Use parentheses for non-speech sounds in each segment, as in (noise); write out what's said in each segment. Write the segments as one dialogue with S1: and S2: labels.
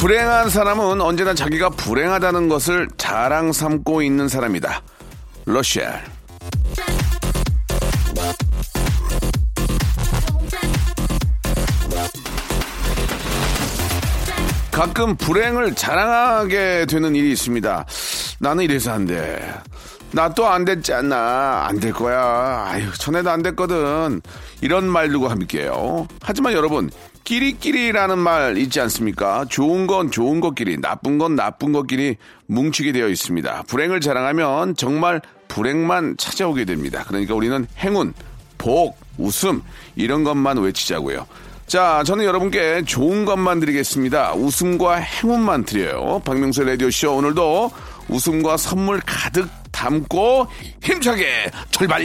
S1: 불행한 사람은 언제나 자기가 불행하다는 것을 자랑 삼고 있는 사람이다 러시아 가끔 불행을 자랑하게 되는 일이 있습니다. 나는 이래서 안 돼. 나 또 안 됐잖아. 안 될 거야. 아유, 전에도 안 됐거든. 이런 말들과 함께요. 하지만 여러분, 끼리끼리라는 말 있지 않습니까? 좋은 건 좋은 것끼리, 나쁜 건 나쁜 것끼리 뭉치게 되어 있습니다. 불행을 자랑하면 정말 불행만 찾아오게 됩니다. 그러니까 우리는 행운, 복, 웃음, 이런 것만 외치자고요. 자, 저는 여러분께 좋은 것만 드리겠습니다. 웃음과 행운만 드려요. 박명수 라디오쇼 오늘도 웃음과 선물 가득 담고 힘차게 출발!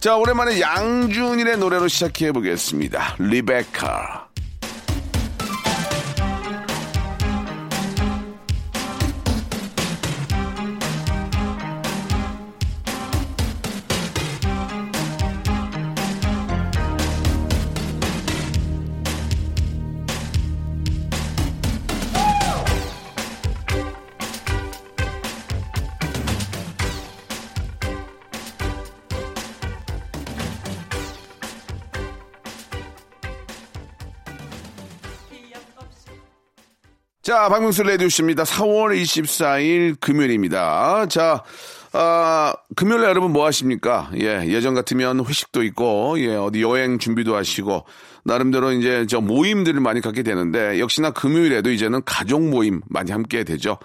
S1: 자, 오랜만에 양준일의 노래로 시작해 보겠습니다. 리베카. 자, 박명수 레디오씨입니다. 4월 24일 금요일입니다. 자, 아, 금요일에 여러분 뭐 하십니까? 예, 예전 같으면 회식도 있고, 예, 어디 여행 준비도 하시고, 나름대로 이제 저 모임들을 많이 갖게 되는데, 역시나 금요일에도 이제는 가족 모임 많이 함께 되죠.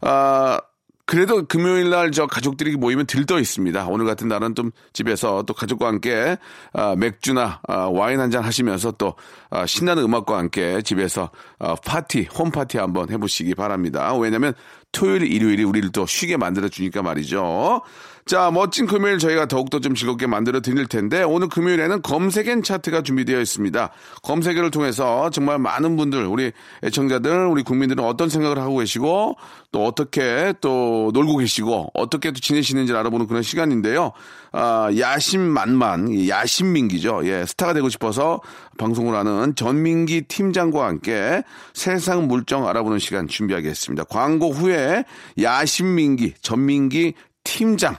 S1: 아, 그래도 금요일 날 저 가족들이 모이면 들떠 있습니다. 오늘 같은 날은 좀 집에서 또 가족과 함께 아, 맥주나 아, 와인 한 잔 하시면서 또 아, 신나는 음악과 함께 집에서 아, 파티, 홈 파티 한번 해보시기 바랍니다. 왜냐하면 토요일, 일요일이 우리를 또 쉬게 만들어 주니까 말이죠. 자, 멋진 금요일 저희가 더욱더 좀 즐겁게 만들어 드릴 텐데, 오늘 금요일에는 검색엔 차트가 준비되어 있습니다. 검색어를 통해서 정말 많은 분들, 우리 애청자들, 우리 국민들은 어떤 생각을 하고 계시고, 또 어떻게 또 놀고 계시고, 어떻게 또 지내시는지 알아보는 그런 시간인데요. 아, 야심만만, 야심민기죠. 예, 스타가 되고 싶어서 방송을 하는 전민기 팀장과 함께 세상 물정 알아보는 시간 준비하겠습니다. 광고 후에 야심민기, 전민기 팀장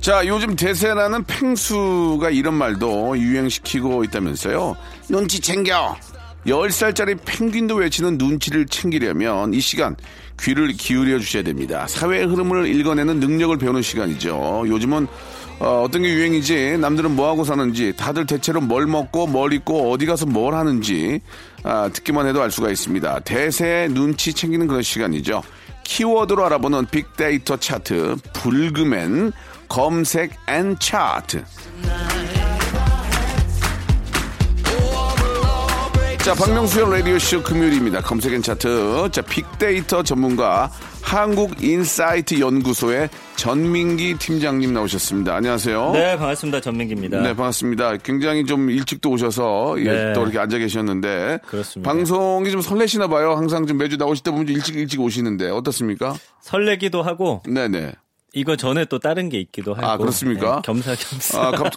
S1: 자, 요즘 대세라는 팽수가 이런 말도 유행시키고 있다면서요. 눈치 챙겨. 10살짜리 펭귄도 외치는 눈치를 챙기려면 이 시간 귀를 기울여 주셔야 됩니다. 사회의 흐름을 읽어내는 능력을 배우는 시간이죠. 요즘은 어떤 게 유행이지 남들은 뭐 하고 사는지 다들 대체로 뭘 먹고 뭘 입고 어디 가서 뭘 하는지 아, 듣기만 해도 알 수가 있습니다. 대세의 눈치 챙기는 그런 시간이죠. 키워드로 알아보는 빅데이터 차트 불금엔 검색 and 차트 자 박명수의 라디오쇼 금요일입니다 검색 and 차트 자 빅데이터 전문가 한국인사이트 연구소의 전민기 팀장님 나오셨습니다 안녕하세요
S2: 네, 반갑습니다. 전민기입니다.
S1: 네, 반갑습니다. 굉장히 좀 일찍도 오셔서 예,
S2: 네.
S1: 또 이렇게 앉아 계셨는데
S2: 그렇습니다.
S1: 방송이 좀 설레시나 봐요. 항상 좀 매주 나오실 때 보면 일찍 일찍 오시는데 어떻습니까?
S2: 설레기도 하고
S1: 네네.
S2: 이거 전에 또 다른 게 있기도 하고.
S1: 아, 그렇습니까?
S2: 네, 겸사겸사.
S1: 아, 갑,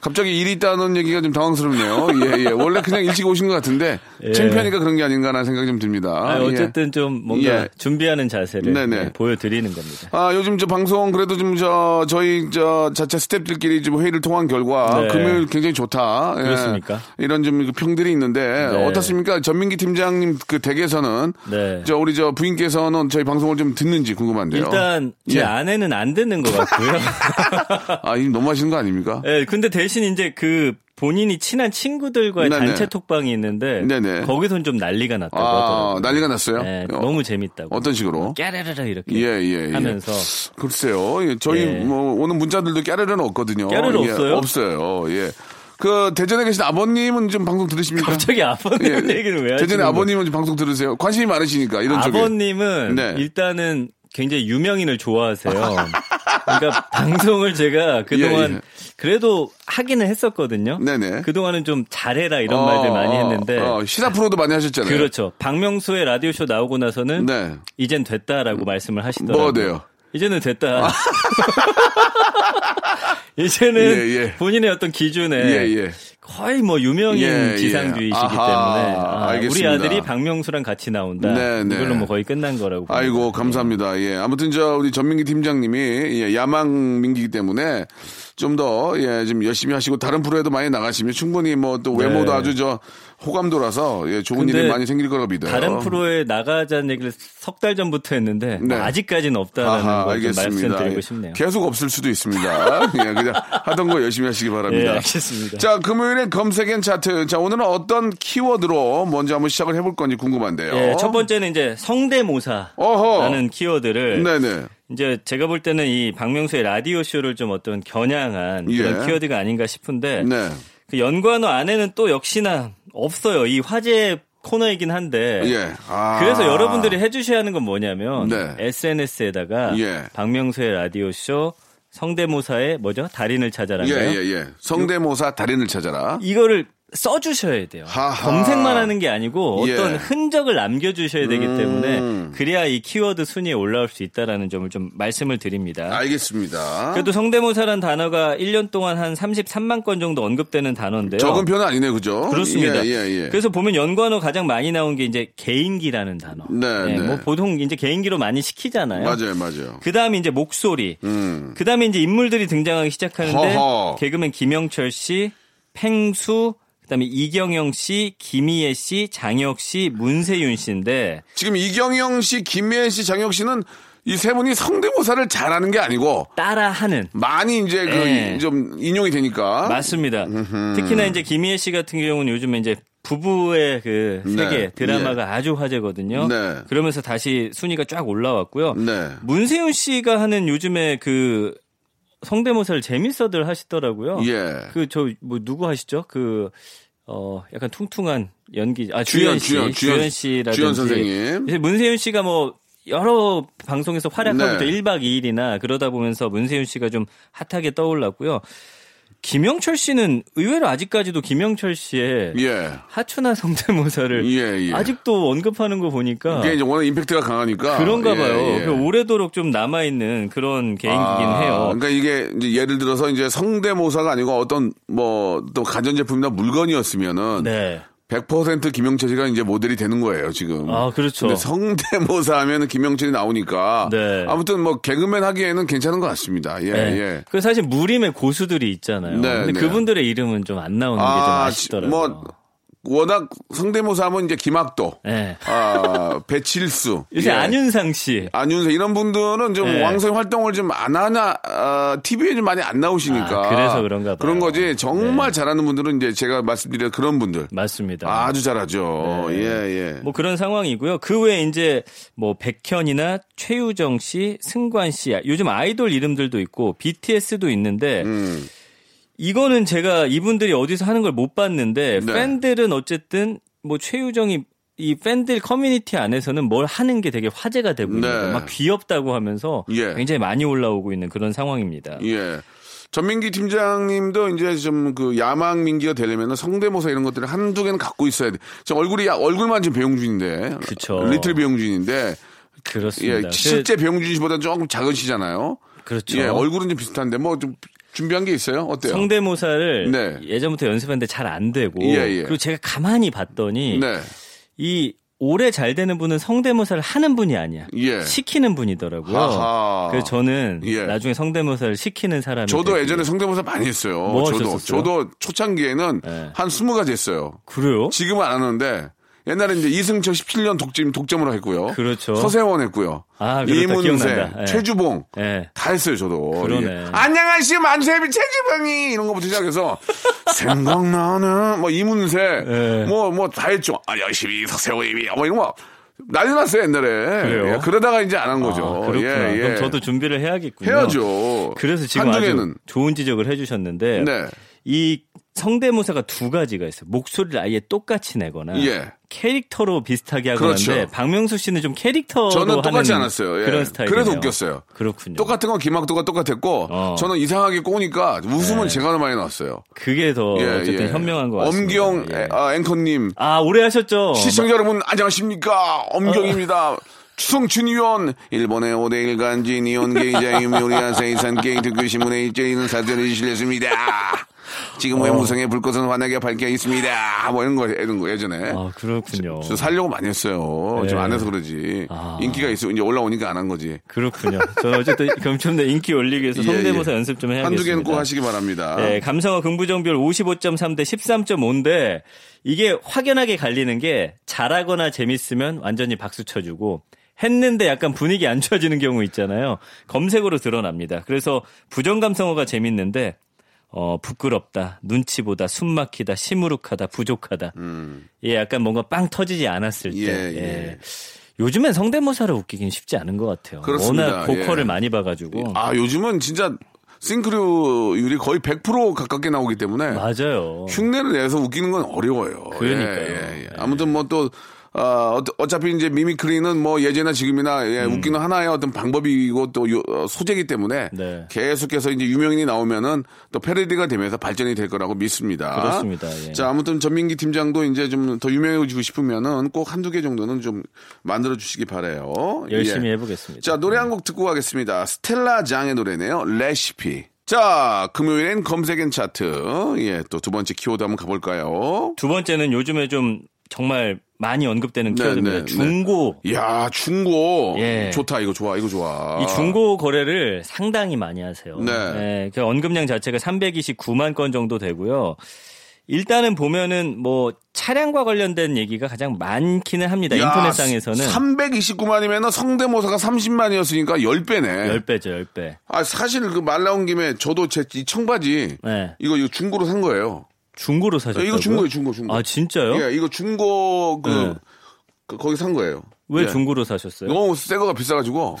S1: 갑자기 일이 있다는 얘기가 좀 당황스럽네요. 예, 예. 원래 그냥 일찍 오신 것 같은데,
S2: 예.
S1: 창피하니까 그런 게 아닌가라는 생각이 좀 듭니다.
S2: 아,
S1: 예.
S2: 어쨌든 좀 뭔가
S1: 예.
S2: 준비하는 자세를
S1: 네네.
S2: 네, 보여드리는 겁니다.
S1: 아, 요즘 저 방송 그래도 좀 저, 저희 저 자체 스탭들끼리 좀 회의를 통한 결과
S2: 네.
S1: 금요일 굉장히 좋다. 예.
S2: 그렇습니까?
S1: 이런 좀 평들이 있는데
S2: 네.
S1: 어떻습니까? 전민기 팀장님 그 댁에서는
S2: 네.
S1: 저 우리 저 부인께서는 저희 방송을 좀 듣는지 궁금한데요.
S2: 일단 제
S1: 예.
S2: 아내 는안 듣는 것 같고요. (laughs)
S1: 아, 이 너무 하시는 거 아닙니까?
S2: 예, 근데 대신 이제 그 본인이 친한 친구들과의
S1: 네네.
S2: 단체 톡방이 있는데
S1: 네네.
S2: 거기선 좀 난리가 났다고
S1: 아,
S2: 하더라고요.
S1: 난리가 났어요?
S2: 네,
S1: 어,
S2: 너무 재밌다고.
S1: 어떤 식으로?
S2: 깨르르르 이렇게
S1: 예, 예, 예.
S2: 하면서
S1: 글쎄요. 예, 저희
S2: 예.
S1: 뭐 오는 문자들도 깨르르는 없거든요.
S2: 깨르르
S1: 예,
S2: 없어요?
S1: 없어요. 예. 그 대전에 계신 아버님은 좀 방송 들으십니까?
S2: 갑자기 아버님 얘기는 왜 하시는
S1: 대전에? 아버님은 좀 방송 들으세요? 관심이 많으시니까 이런 쪽에.
S2: 아버님은
S1: 네.
S2: 일단은 굉장히 유명인을 좋아하세요. 그러니까 방송을 제가 그동안
S1: 예, 예.
S2: 그래도 하기는 했었거든요.
S1: 네네.
S2: 그동안은 좀 잘해라 이런
S1: 어,
S2: 말들 많이
S1: 어,
S2: 했는데
S1: 어, 시사 프로도 많이 하셨잖아요.
S2: 그렇죠. 박명수의 라디오 쇼 나오고 나서는
S1: 네.
S2: 이젠 됐다라고 말씀을 하시더라고요.
S1: 뭐가 돼요?
S2: 이제는 됐다. (laughs) 이제는
S1: 예, 예.
S2: 본인의 어떤 기준에
S1: 예, 예.
S2: 거의 뭐 유명인
S1: 예, 예.
S2: 지상주의시기 때문에 아, 우리. 아들이 박명수랑 같이 나온다.
S1: 네, 네.
S2: 이걸로 뭐 거의 끝난 거라고. 봅니다.
S1: 아이고 감사합니다. 예 아무튼 저 우리 전민기 팀장님이 예, 야망민기이기 때문에 좀 더 예 좀 열심히 하시고 다른 프로에도 많이 나가시면 충분히 뭐 또 외모도
S2: 네.
S1: 아주 저 호감도라서 예 좋은 일이 많이 생길 거라고 믿어요.
S2: 다른 프로에 나가자는 얘기를 석 달 전부터 했는데
S1: 네.
S2: 아직까지는 없다라는 걸
S1: 알겠습니다.
S2: 말씀드리고
S1: 예.
S2: 싶네요.
S1: 계속 없을 수도 있습니다. (laughs) 예, 그냥 하던 거 열심히 하시기 바랍니다.
S2: 예, 알겠습니다.
S1: 자, 금요일엔 검색엔 차트. 자, 오늘은 어떤 키워드로 먼저 한번 시작을 해볼 건지 궁금한데요.
S2: 예, 첫 번째는 이제 성대모사라는
S1: 어허.
S2: 키워드를
S1: 네네.
S2: 이제 제가 볼 때는 이 박명수의 라디오 쇼를 좀 어떤 겨냥한 그런
S1: 예.
S2: 키워드가 아닌가 싶은데
S1: 네.
S2: 그 연관어 안에는 또 역시나 없어요. 이 화제 코너이긴 한데
S1: 예. 아.
S2: 그래서 여러분들이 해주셔야 하는 건 뭐냐면
S1: 네.
S2: SNS에다가
S1: 예.
S2: 박명수의 라디오 쇼 성대모사의 뭐죠 달인을
S1: 예,
S2: 찾아라인가요?
S1: 예, 예. 성대모사 달인을 찾아라.
S2: 이거를 써주셔야 돼요.
S1: 하하.
S2: 검색만 하는 게 아니고 어떤
S1: 예.
S2: 흔적을 남겨주셔야 되기
S1: 음.
S2: 때문에 그래야 이 키워드 순위에 올라올 수 있다라는 점을 좀 말씀을 드립니다.
S1: 알겠습니다.
S2: 그래도 성대모사란 단어가 1년 동안 한 33만 건 정도 언급되는 단어인데요.
S1: 적은 편은 아니네, 그죠?
S2: 그렇습니다.
S1: 예, 예, 예.
S2: 그래서 보면 연관어 가장 많이 나온 게 이제 개인기라는 단어.
S1: 네, 네.
S2: 뭐 보통 이제 개인기로 많이 시키잖아요.
S1: 맞아요, 맞아요.
S2: 그 다음에 이제 목소리.
S1: 음.
S2: 그 다음에 이제 인물들이 등장하기 시작하는데
S1: 허허.
S2: 개그맨 김영철 씨, 팽수, 그다음에 이경영 씨, 김희애 씨, 장혁 씨, 문세윤 씨인데
S1: 지금 이경영 씨, 김혜연 씨, 장혁 씨는 이 세 분이 성대모사를 잘하는 게 아니고
S2: 따라하는
S1: 많이 이제
S2: 네.
S1: 그좀 인용이 되니까.
S2: 맞습니다. 특히나 이제 김희애 씨 같은 경우는 요즘에 이제 부부의 그
S1: 네.
S2: 세계 드라마가 아주 화제거든요.
S1: 네.
S2: 그러면서 다시 순위가 쫙 올라왔고요.
S1: 네.
S2: 문세윤 씨가 하는 요즘에 그 성대모사를 재밌어들 하시더라고요.
S1: 예.
S2: 그 저 뭐 누구 하시죠? 그 어, 약간 퉁퉁한 연기, 아, 주연,
S1: 주연,
S2: 씨,
S1: 주연, 주연,
S2: 씨라든지.
S1: 주연 선생님.
S2: 문세윤 씨가 뭐, 여러 방송에서 활약하고
S1: 네.
S2: 또 1박 2일이나 그러다 보면서 문세윤 씨가 좀 핫하게 떠올랐고요. 김영철 씨는 의외로 아직까지도 김영철 씨의
S1: 예.
S2: 하춘화 성대모사를
S1: 예, 예.
S2: 아직도 언급하는 거 보니까
S1: 이게 이제 워낙 임팩트가 강하니까.
S2: 그런가
S1: 예,
S2: 봐요.
S1: 예.
S2: 그 오래도록 좀 남아 있는 그런 개인기긴
S1: 아,
S2: 해요.
S1: 그러니까 이게 이제 예를 들어서 이제 성대모사가 아니고 어떤 뭐 또 가전제품이나 물건이었으면은
S2: 네.
S1: 100% 김영철 씨가 이제 모델이 되는 거예요, 지금.
S2: 아, 그렇죠.
S1: 근데 성대모사 하면은 김영철이 나오니까.
S2: 네.
S1: 아무튼 뭐 개그맨 하기에는 괜찮은 것 같습니다. 예,
S2: 네.
S1: 예.
S2: 그 사실 무림의 고수들이 있잖아요.
S1: 네,
S2: 근데
S1: 네.
S2: 그분들의 이름은 좀 안 나오는 게좀
S1: 아,
S2: 아쉽더라고요.
S1: 뭐, 워낙 성대모사 하면 이제 김학도,
S2: 네.
S1: 아, 배칠수.
S2: 요새
S1: 예.
S2: 안윤상 씨.
S1: 안윤세 이런 분들은 좀
S2: 네.
S1: 왕성 활동을 좀 안 하나 아, TV에 좀 많이 안 나오시니까
S2: 아, 그래서 그런가 봐요.
S1: 그런 거지 정말
S2: 네.
S1: 잘하는 분들은 이제 제가 말씀드린 그런 분들
S2: 맞습니다.
S1: 아주 잘하죠.
S2: 네.
S1: 예 예.
S2: 뭐 그런 상황이고요. 그 외에 이제 뭐 백현이나 최유정 씨, 승관 씨, 요즘 아이돌 이름들도 있고 BTS도 있는데
S1: 음.
S2: 이거는 제가 이분들이 어디서 하는 걸 못 봤는데
S1: 네.
S2: 팬들은 어쨌든 뭐 최유정이 이 팬들 커뮤니티 안에서는 뭘 하는 게 되게 화제가 되고 있는
S1: 네.
S2: 거예요. 막 귀엽다고 하면서
S1: 예.
S2: 굉장히 많이 올라오고 있는 그런 상황입니다.
S1: 예. 전민기 팀장님도 이제 좀 그 야망 민기가 되려면 성대모사 이런 것들을 한두 개는 갖고 있어야 돼. 저 얼굴이 야- 얼굴만 지금 배용준인데.
S2: 그쵸.
S1: 리틀 배용준인데. 예,
S2: 그렇습니다.
S1: 실제 배용준 씨보다 조금 작은 시잖아요.
S2: 그렇죠.
S1: 예, 얼굴은 좀 비슷한데 뭐 좀 준비한 게 있어요? 어때요?
S2: 성대모사를
S1: 네.
S2: 예전부터 연습했는데 잘 안 되고
S1: 예, 예.
S2: 그리고 제가 가만히 봤더니
S1: 네.
S2: 이 오래 잘 되는 분은 성대모사를 하는 분이 아니야.
S1: 예.
S2: 시키는 분이더라고요.
S1: 하하.
S2: 그래서 저는
S1: 예.
S2: 나중에 성대모사를 시키는 사람이
S1: 저도 예전에 성대모사 많이 했어요.
S2: 뭐
S1: 저도
S2: 하셨었어요?
S1: 저도 초창기에는
S2: 네.
S1: 한 20가지 했어요.
S2: 그래요?
S1: 지금은 안 하는데 옛날에 이제 이승철 17년 독점 독점으로 했고요.
S2: 그렇죠.
S1: 서세원 했고요.
S2: 아, 그렇다.
S1: 이문세.
S2: 예.
S1: 최주봉
S2: 예.
S1: 다 했어요, 저도.
S2: 그러네.
S1: 예. 안녕하세요, 만세비 최주봉이 이런 거부터 시작해서 (laughs) 생각나는 뭐 이문세
S2: 예.
S1: 뭐 뭐 다 했죠. 아, 열심히 서세원이 뭐 이런 거 난리 났어요, 옛날에.
S2: 그래요?
S1: 예, 그러다가 이제 안 한 거죠.
S2: 아, 그렇구나.
S1: 예, 예.
S2: 그럼 저도 준비를 해야겠군요.
S1: 해야죠.
S2: 그래서 지금
S1: 한두
S2: 아주. 좋은 지적을 해주셨는데
S1: 네.
S2: 이 성대모사가 두 가지가 있어요. 목소리를 아예 똑같이 내거나
S1: 예.
S2: 캐릭터로 비슷하게 하거나
S1: 그렇죠.
S2: 하는데 박명수 씨는 좀 캐릭터로
S1: 저는 똑같지
S2: 하는
S1: 않았어요. 예.
S2: 그런 스타일이에요.
S1: 그래서 웃겼어요.
S2: 그렇군요.
S1: 똑같은 건 김학도가 똑같았고
S2: 어.
S1: 저는 이상하게 꼬니까 웃음은
S2: 네.
S1: 제가 더 많이 나왔어요.
S2: 그게 더
S1: 예,
S2: 어쨌든
S1: 예.
S2: 현명한 것 같습니다.
S1: 엄경
S2: 예.
S1: 아, 앵커님
S2: 아 오래 하셨죠.
S1: 시청자 여러분 안녕하십니까 엄경입니다.
S2: 어.
S1: 추성춘 의원 일본의 5대1 간지 니온 게이자 유미오리아 세이산 게이트 교신문에 일제이는 사전을 실렸습니다. 지금
S2: 어.
S1: 왜 무성의 불꽃은 환하게 밝혀 있습니다. 뭐 이런 거 이런 거 예전에
S2: 아 그렇군요.
S1: 저 살려고 많이 했어요.
S2: 네.
S1: 좀안 해서 그러지.
S2: 아.
S1: 인기가 있어 이제 올라오니까 안 한 거지.
S2: 그렇군요. 저는 어쨌든 그럼 좀더 인기 올리기 위해서
S1: 예,
S2: 성대모사
S1: 예.
S2: 연습 좀 해야겠습니다.
S1: 한두 개는 꼭 하시기 바랍니다.
S2: 네, 감성어 긍부정비율 55.3 대 13.5인데 이게 확연하게 갈리는 게 잘하거나 재밌으면 완전히 박수 쳐주고 했는데 약간 분위기 안 좋아지는 경우 있잖아요. 검색으로 드러납니다. 그래서 부정감성어가 재밌는데 어, 부끄럽다, 눈치보다, 숨막히다, 시무룩하다, 부족하다. 예, 약간 뭔가 빵 터지지 않았을 때.
S1: 음. 예, 예.
S2: 요즘엔 성대모사를 웃기긴 쉽지 않은 것 같아요.
S1: 그렇습니다.
S2: 워낙 보컬을
S1: 예.
S2: 많이 봐가지고.
S1: 아 요즘은 진짜 싱크로율이 거의 100% 가깝게 나오기 때문에
S2: 맞아요.
S1: 흉내를 내서 웃기는 건 어려워요.
S2: 그러니까요.
S1: 예, 예, 예. 아무튼 뭐 또 어, 어차피 이제 미미크리는 뭐 예전이나 지금이나 예, 웃기는 하나의 어떤 방법이고 또 요- 어, 소재이기 때문에
S2: 네.
S1: 계속해서 이제 유명인이 나오면은 또 패러디가 되면서 발전이 될 거라고 믿습니다.
S2: 그렇습니다. 예.
S1: 자, 아무튼 전민기 팀장도 이제 좀 더 유명해지고 싶으면은 꼭 한두 개 정도는 좀 만들어 주시기 바래요.
S2: 열심히
S1: 예.
S2: 해보겠습니다.
S1: 자, 노래 한 곡 듣고 가겠습니다. 스텔라 장의 노래네요. 레시피. 자, 금요일엔 검색엔 차트. 예, 또 두 번째 키워드 한번 가볼까요?
S2: 두 번째는 요즘에 좀 정말 많이 언급되는
S1: 네,
S2: 키워드입니다.
S1: 네, 네.
S2: 중고.
S1: 이야, 중고.
S2: 예.
S1: 좋다, 이거 좋아, 이거 좋아.
S2: 이 중고 거래를 상당히 많이 하세요.
S1: 네.
S2: 그 언급량 자체가 329만 건 정도 되고요. 일단은 보면은 뭐 차량과 관련된 얘기가 가장 많기는 합니다.
S1: 야,
S2: 인터넷상에서는
S1: 329만이면 성대모사가 30만이었으니까 10배네.
S2: 10배죠, 10배.
S1: 아, 사실 그 말 나온 김에 저도 제 이 청바지
S2: 네.
S1: 이거 이거 중고로 산 거예요.
S2: 중고로 사셨다고요?
S1: 이거 중고예요, 중고, 중고.
S2: 아, 진짜요?
S1: 예, 이거 중고 그,
S2: 네.
S1: 그 거기 산 거예요.
S2: 왜
S1: 예.
S2: 중고로 사셨어요?
S1: 너무 새 거가 비싸가지고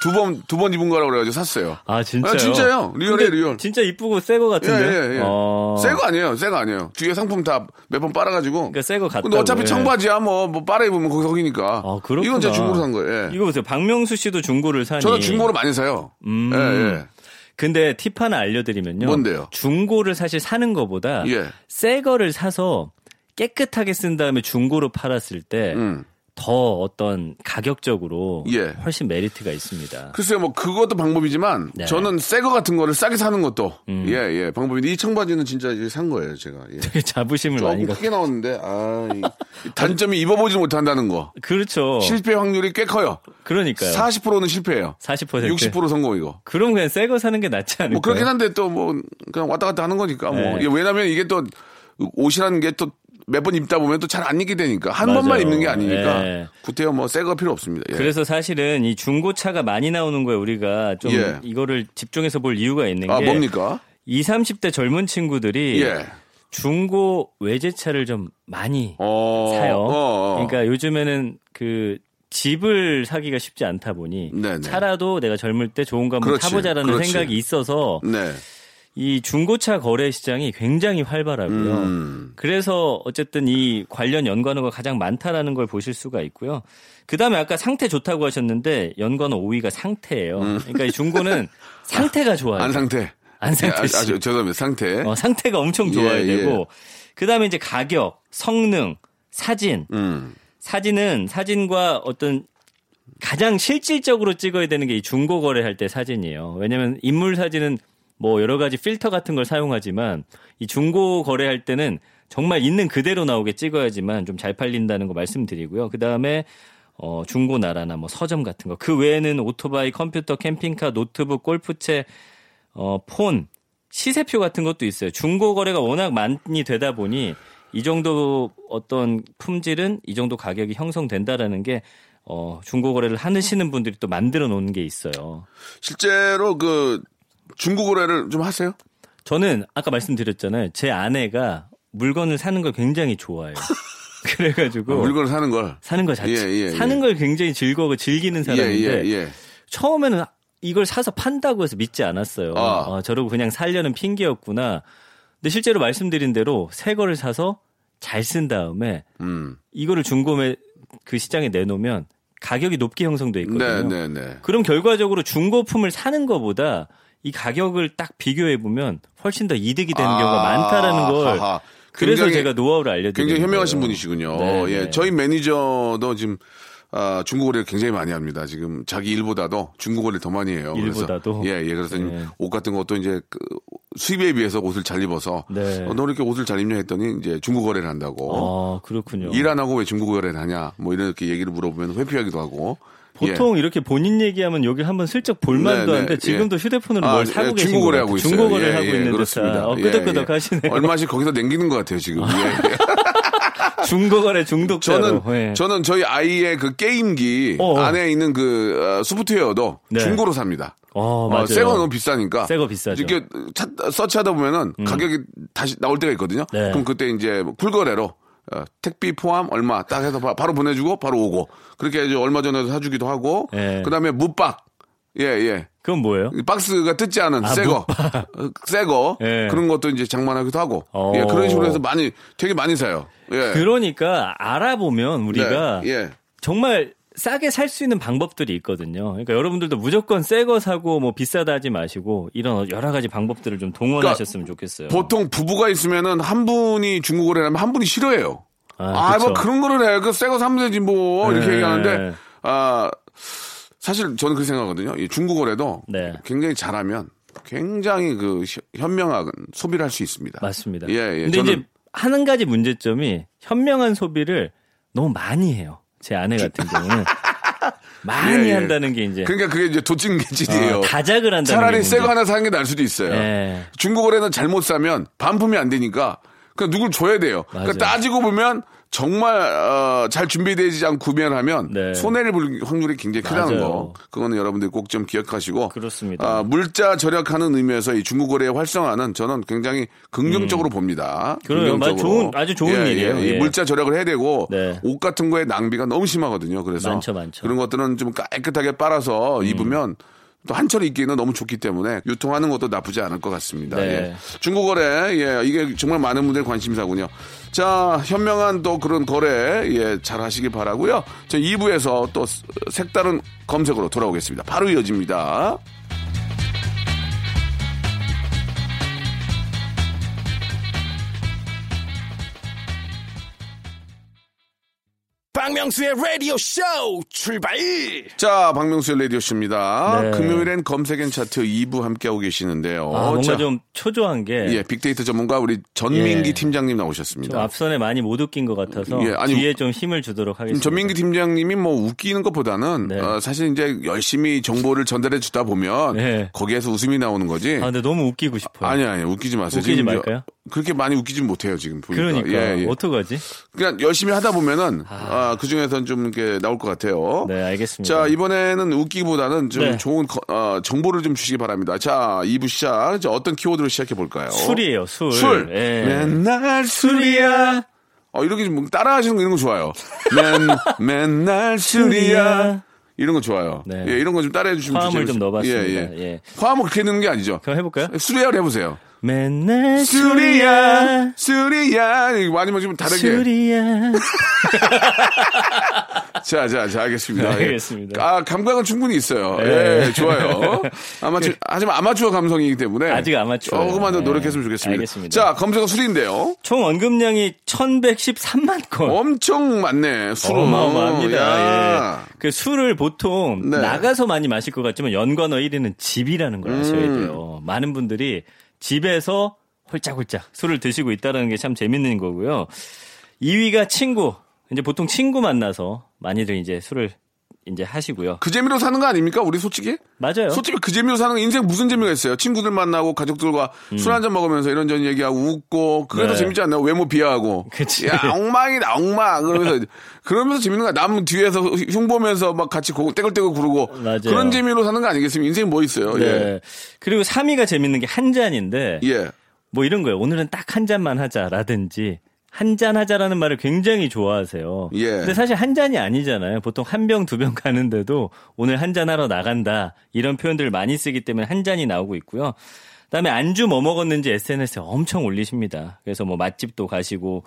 S1: 두 번 두 번 입은 거라고 그래가지고 샀어요.
S2: 아, 진짜요?
S1: 아, 진짜요. 리얼이에요, 리얼.
S2: 진짜 이쁘고 새거
S1: 예,
S2: 같은데.
S1: 예, 예.
S2: 어.
S1: 새거 아니에요, 새 거 아니에요. 뒤에 상품 다 몇 번 빨아가지고.
S2: 그러니까 새거 같다고.
S1: 근데 어차피
S2: 예.
S1: 청바지야 뭐, 뭐 빨아 입으면 거기서 거기니까.
S2: 아, 그렇구나.
S1: 이건 제가 중고로 산 거예요. 예.
S2: 이거 보세요. 박명수 씨도 중고를 사니.
S1: 저는 중고로 많이 사요.
S2: 음.
S1: 예, 예.
S2: 근데 팁 하나 알려드리면요.
S1: 뭔데요?
S2: 중고를 사실 사는 것보다
S1: 예.
S2: 새 거를 사서 깨끗하게 쓴 다음에 중고로 팔았을 때 더
S1: 음.
S2: 어떤 가격적으로
S1: 예.
S2: 훨씬 메리트가 있습니다.
S1: 글쎄요, 뭐 그것도 방법이지만
S2: 네. 음.
S1: 저는 새 거 같은 거를 싸게 사는 것도 예, 예, 방법인데 이 청바지는 진짜 이제 산 거예요, 제가. 예.
S2: 되게 자부심을 많이.
S1: 크게 나왔는데 아, 단점이 입어보지 못한다는 거.
S2: 그렇죠.
S1: 실패 확률이 꽤 커요.
S2: 그러니까요.
S1: 40%는 실패예요.
S2: 40%.
S1: 60% 성공이고.
S2: 그럼 그냥 새 거 사는 게 낫지 않을까요?
S1: 뭐 그렇긴 한데 또 뭐 그냥 왔다 갔다 하는 거니까 뭐
S2: 네.
S1: 이게 왜냐면 이게 또 옷이라는 게 또 몇 번 입다 보면 또 잘 안 입게 되니까 한
S2: 맞아요.
S1: 번만 입는 게 아니니까
S2: 네.
S1: 구태여 뭐새 거 필요 없습니다. 예.
S2: 그래서 사실은 이 중고차가 많이 나오는 거에 우리가 좀
S1: 예.
S2: 이거를 집중해서 볼 이유가 있는 게
S1: 아 뭡니까?
S2: 20, 30대 젊은 친구들이
S1: 예.
S2: 중고 외제차를 좀 많이
S1: 어.
S2: 사요.
S1: 어, 어.
S2: 그러니까 요즘에는 그 집을 사기가 쉽지 않다 보니
S1: 네네.
S2: 차라도 내가 젊을 때 좋은 거 한번
S1: 그렇지,
S2: 타보자라는
S1: 그렇지.
S2: 생각이 있어서
S1: 네.
S2: 이 중고차 거래 시장이 굉장히 활발하고요.
S1: 음.
S2: 그래서 어쨌든 이 관련 연관어가 가장 많다라는 걸 보실 수가 있고요. 그 다음에 아까 상태 좋다고 하셨는데 연관어 5위가 상태예요. 그러니까 이 중고는 (laughs) 상태가 좋아요.
S1: 음. 안 상태.
S2: 안 상태
S1: 예, 아,
S2: 씨.
S1: 아, 저- 죄송합니다. 상태.
S2: 어, 상태가 엄청 좋아야
S1: 예, 예.
S2: 되고 그 다음에 이제 가격, 성능, 사진.
S1: 음.
S2: 사진은 사진과 어떤 가장 실질적으로 찍어야 되는 게 이 중고 거래할 때 사진이에요. 왜냐면 인물 사진은 뭐 여러 가지 필터 같은 걸 사용하지만 이 중고 거래할 때는 정말 있는 그대로 나오게 찍어야지만 좀 잘 팔린다는 거 말씀드리고요. 그 다음에 어, 중고나라나 뭐 서점 같은 거. 그 외에는 오토바이, 컴퓨터, 캠핑카, 노트북, 골프채, 어, 폰, 시세표 같은 것도 있어요. 중고 거래가 워낙 많이 되다 보니 이 정도 어떤 품질은 이 정도 가격이 형성된다라는 게 어, 중고 거래를 하시는 분들이 또 만들어 놓은 게 있어요.
S1: 실제로 그 중고 거래를 좀 하세요?
S2: 저는 아까 말씀드렸잖아요. 제 아내가 물건을 사는 걸 굉장히 좋아해요. (laughs) 그래가지고
S1: 물건을 사는 걸.
S2: 사는 거 자체,
S1: 예, 예, 예.
S2: 사는 걸 굉장히 즐거워 즐기는
S1: 예,
S2: 사람인데
S1: 예, 예.
S2: 처음에는 이걸 사서 판다고 해서 믿지 않았어요.
S1: 아.
S2: 어, 저러고 그냥 살려는 핑계였구나. 근데 실제로 말씀드린 대로 새 거를 사서 잘 쓴 다음에
S1: 음.
S2: 이거를 중고에 그 시장에 내놓으면 가격이 높게 형성돼 있거든요.
S1: 네, 네, 네.
S2: 그럼 결과적으로 중고품을 사는 것보다 이 가격을 딱 비교해 보면 훨씬 더 이득이 되는 경우가 많다라는 걸
S1: 아, 하하.
S2: 그래서
S1: 굉장히-
S2: 제가 노하우를 알려드리는
S1: 굉장히 현명하신
S2: 거예요.
S1: 분이시군요.
S2: 네,
S1: 예,
S2: 네.
S1: 저희 매니저도 지금 아, 중국 거래를 굉장히 많이 합니다. 지금 자기 일보다도 중국 거래를 더 많이 해요.
S2: 일보다도?
S1: 예, 예. 그래서
S2: 네.
S1: 옷 같은 것도 이제 그 수입에 비해서 옷을 잘 입어서
S2: 네.
S1: 어, 너 이렇게 옷을 잘 입냐 했더니 이제 중국 거래를 한다고.
S2: 아 그렇군요.
S1: 일 안 하고 왜 중국 거래를 하냐? 뭐 이렇게 얘기를 물어보면 회피하기도 하고.
S2: 보통 이렇게 본인 얘기하면 여기 한번 슬쩍 볼만도
S1: 네, 네,
S2: 한데 지금도
S1: 예.
S2: 휴대폰으로
S1: 아,
S2: 뭘 사고
S1: 예,
S2: 계신
S1: 중국
S2: 것
S1: 거래
S2: 같아요.
S1: 하고 있어요.
S2: 중고 거래를
S1: 예,
S2: 하고
S1: 예,
S2: 있는
S1: 그렇습니다.
S2: 어,
S1: 예,
S2: 끄덕끄덕
S1: 예.
S2: 하시네요.
S1: 얼마씩 거기서 남기는 것 같아요 지금. (laughs) 예, 예. (laughs)
S2: 중고 거래 중독자로.
S1: 저는
S2: 예.
S1: 저는 저희 아이의 그 게임기
S2: 어, 어.
S1: 안에 있는 그 어, 소프트웨어도
S2: 네.
S1: 중고로 삽니다.
S2: 어, 맞아요.
S1: 새거 너무 비싸니까.
S2: 새거 비싸죠. 음.
S1: 이렇게 찾, 서치하다 보면은 가격이 다시 나올 때가 있거든요.
S2: 네.
S1: 그럼 그때 이제 굴거래로 어, 택비 포함 얼마 딱 해서 바, 로 보내주고 바로 오고 그렇게 이제 얼마 전에 사주기도 하고
S2: 네.
S1: 그다음에 무박 예 예.
S2: 그건 뭐예요?
S1: 이 박스가 뜯지 않은
S2: 아,
S1: 새거, 새거
S2: 예.
S1: 그런 것도 이제 장만하기도 하고,
S2: 어.
S1: 예, 그런 식으로 해서 많이 되게 많이 사요. 예.
S2: 그러니까 알아보면 우리가
S1: 네, 예.
S2: 정말 싸게 살 수 있는 방법들이 있거든요. 그러니까 여러분들도 무조건 새 거 사고 뭐 비싸다 하지 마시고 이런 여러 가지 방법들을 좀 동원하셨으면 좋겠어요.
S1: 그러니까 보통 부부가 있으면은 한 분이 중국어를 하면 한 분이 싫어해요.
S2: 아,
S1: 아, 뭐. 그런 거를 해. 그 새 거 사면 되지 뭐. 이렇게
S2: 네.
S1: 얘기하는데, 아, 사실 저는 그렇게 생각하거든요. 이 중국어래도
S2: 네.
S1: 굉장히 잘하면 굉장히 그 현- 현명한 소비를 할 수 있습니다.
S2: 맞습니다.
S1: 예, 예.
S2: 근데 이제 한 가지 문제점이 현명한 소비를 너무 많이 해요. 제 아내 같은 경우는 (laughs) 많이
S1: 예, 예.
S2: 한다는 게 이제
S1: 그러니까 그게 이제 도찐개질이에요.
S2: 어, 다작을 한다는
S1: 차라리 게새 거. 하나 사는 게 나을 수도 있어요.
S2: 예.
S1: 중국어래는 잘못 사면 반품이 안 되니까 그 누굴 줘야 돼요. 그러니까. 따지고 보면 정말 어, 잘 준비되지 않고 구매하면
S2: 네.
S1: 손해를 볼 확률이 굉장히 크다는
S2: 맞아요.
S1: 거. 그거는 여러분들이 꼭 좀 기억하시고
S2: 그렇습니다.
S1: 아, 물자 절약하는 의미에서 이 중국어래의 활성화는 저는 굉장히 긍정적으로 봅니다.
S2: 음. 그래요. 맞- 좋은- 아주 좋은 일이에요.
S1: 이
S2: 예.
S1: 물자 절약을 해야 되고
S2: 네.
S1: 옷 같은 거에 낭비가 너무 심하거든요. 그래서
S2: 많죠, 많죠.
S1: 그런 것들은 좀 깨끗하게 빨아서
S2: 음.
S1: 입으면 또 한철 입기는 너무 좋기 때문에 유통하는 것도 나쁘지 않을 것 같습니다.
S2: 네.
S1: 예. 중국거래, 예, 이게 정말 많은 분들의 관심사군요. 자, 현명한 또 그런 거래, 예, 잘 하시길 바라고요 저 2부에서 또 색다른 검색으로 돌아오겠습니다. 바로 이어집니다.
S3: 박명수의 라디오 쇼 출발!
S1: 자, 박명수의 라디오 쇼입니다.
S2: 네.
S1: 금요일엔 검색엔 차트 2부 함께하고 계시는데요.
S2: 아, 뭔가
S1: 자,
S2: 좀 초조한 게
S1: 예, 빅데이터 전문가 우리 전민기
S2: 예.
S1: 팀장님
S2: 좀
S1: 나오셨습니다.
S2: 앞선에 많이 못 웃긴 것 같아서
S1: 예, 아니,
S2: 뒤에 좀 힘을 주도록
S1: 지금
S2: 하겠습니다.
S1: 전민기 팀장님이 뭐 웃기는 것보다는
S2: 네.
S1: 어, 사실 이제 열심히 정보를 전달해 주다 보면
S2: 네.
S1: 거기에서 웃음이 나오는 거지.
S2: 아, 근데 너무 웃기고 싶어요.
S1: 아니 아니 웃기지 마세요.
S2: 웃기지 말까요?
S1: 그렇게 많이 웃기진 못해요 지금 보니까.
S2: 그러니까
S1: 예, 예.
S2: 어떡하지?
S1: 그냥 열심히 하다 보면은 아, 그 중에서는 좀 이렇게 나올 것 같아요.
S2: 네, 알겠습니다.
S1: 자 이번에는 웃기보다는 좀
S2: 네.
S1: 좋은 거- 어, 정보를 좀 주시기 바랍니다. 자 2부 시작. 자, 어떤 키워드로 시작해 볼까요?
S2: 술이에요, 술.
S1: 술.
S2: 예.
S1: 맨날 술이야. 어, 이렇게 좀 따라 하시는 거 이런 거 좋아요. 맨, (laughs) 맨날 술이야. 이런 거 좋아요.
S2: 네.
S1: 예, 이런 거 좀 따라해 주시면
S2: 화음을 좀 넣어봤습니다.
S1: 예, 예.
S2: 예.
S1: 화음을 그렇게 넣는 게 아니죠.
S2: 그럼 해볼까요?
S1: 술이야를 해보세요.
S2: 맨날
S1: 술이야, 술이야. 이거 많이 마시면 다르게.
S2: 술이야. (laughs)
S1: 자, 자, 자, 알겠습니다.
S2: 네,
S1: 예.
S2: 알겠습니다.
S1: 아, 감각은 충분히 있어요.
S2: 네.
S1: 예, 좋아요. 아마추어, 하지만 아마추어 감성이기 때문에.
S2: 아직 아마추어예요.
S1: 조금만 더
S2: 네.
S1: 노력했으면 좋겠습니다.
S2: 알겠습니다.
S1: 자, 검색어 술인데요.
S2: 총 언급량이 1113만 건.
S1: 엄청 많네, 술은.
S2: 어마어마합니다.
S1: 야.
S2: 예. 그 술을 보통
S1: 네.
S2: 나가서 많이 마실 것 같지만 연관어 1위는 집이라는 걸 아셔야
S1: 음.
S2: 돼요. 많은 분들이 집에서 홀짝홀짝 술을 드시고 있다는 게 참 재밌는 거고요. 2위가 친구. 이제 보통 친구 만나서 많이들 이제 술을 이제 하시고요.
S1: 그 재미로 사는 거 아닙니까? 우리 솔직히?
S2: 맞아요.
S1: 솔직히 그 재미로 사는 거 인생 무슨 재미가 있어요? 친구들 만나고 가족들과 술 한잔 먹으면서 이런저런 얘기하고 웃고 그게 더
S2: 음. 네.
S1: 재밌지 않나요? 외모 비하하고.
S2: 그치.
S1: 야, 엉망이다, 엉망. 그러면서 그러면서 재밌는 거야. 남 뒤에서 흉 보면서 막 같이 고, 떼굴떼굴 구르고
S2: 맞아요.
S1: 그런 재미로 사는 거 아니겠습니까? 인생 뭐 있어요?
S2: 네. 그리고 3위가 재밌는 게 한 잔인데
S1: 예. 예.
S2: 뭐 이런 거예요. 오늘은 딱 한 잔만 하자라든지 한잔 하자라는 말을 굉장히 좋아하세요.
S1: 예.
S2: 근데 사실 한 잔이 아니잖아요. 보통 한 병, 두 병 가는데도 오늘 한 잔 하러 나간다. 이런 표현들을 많이 쓰기 때문에 한 잔이 나오고 있고요. 그다음에 안주 뭐 먹었는지 SNS에 엄청 올리십니다. 그래서 뭐 맛집도 가시고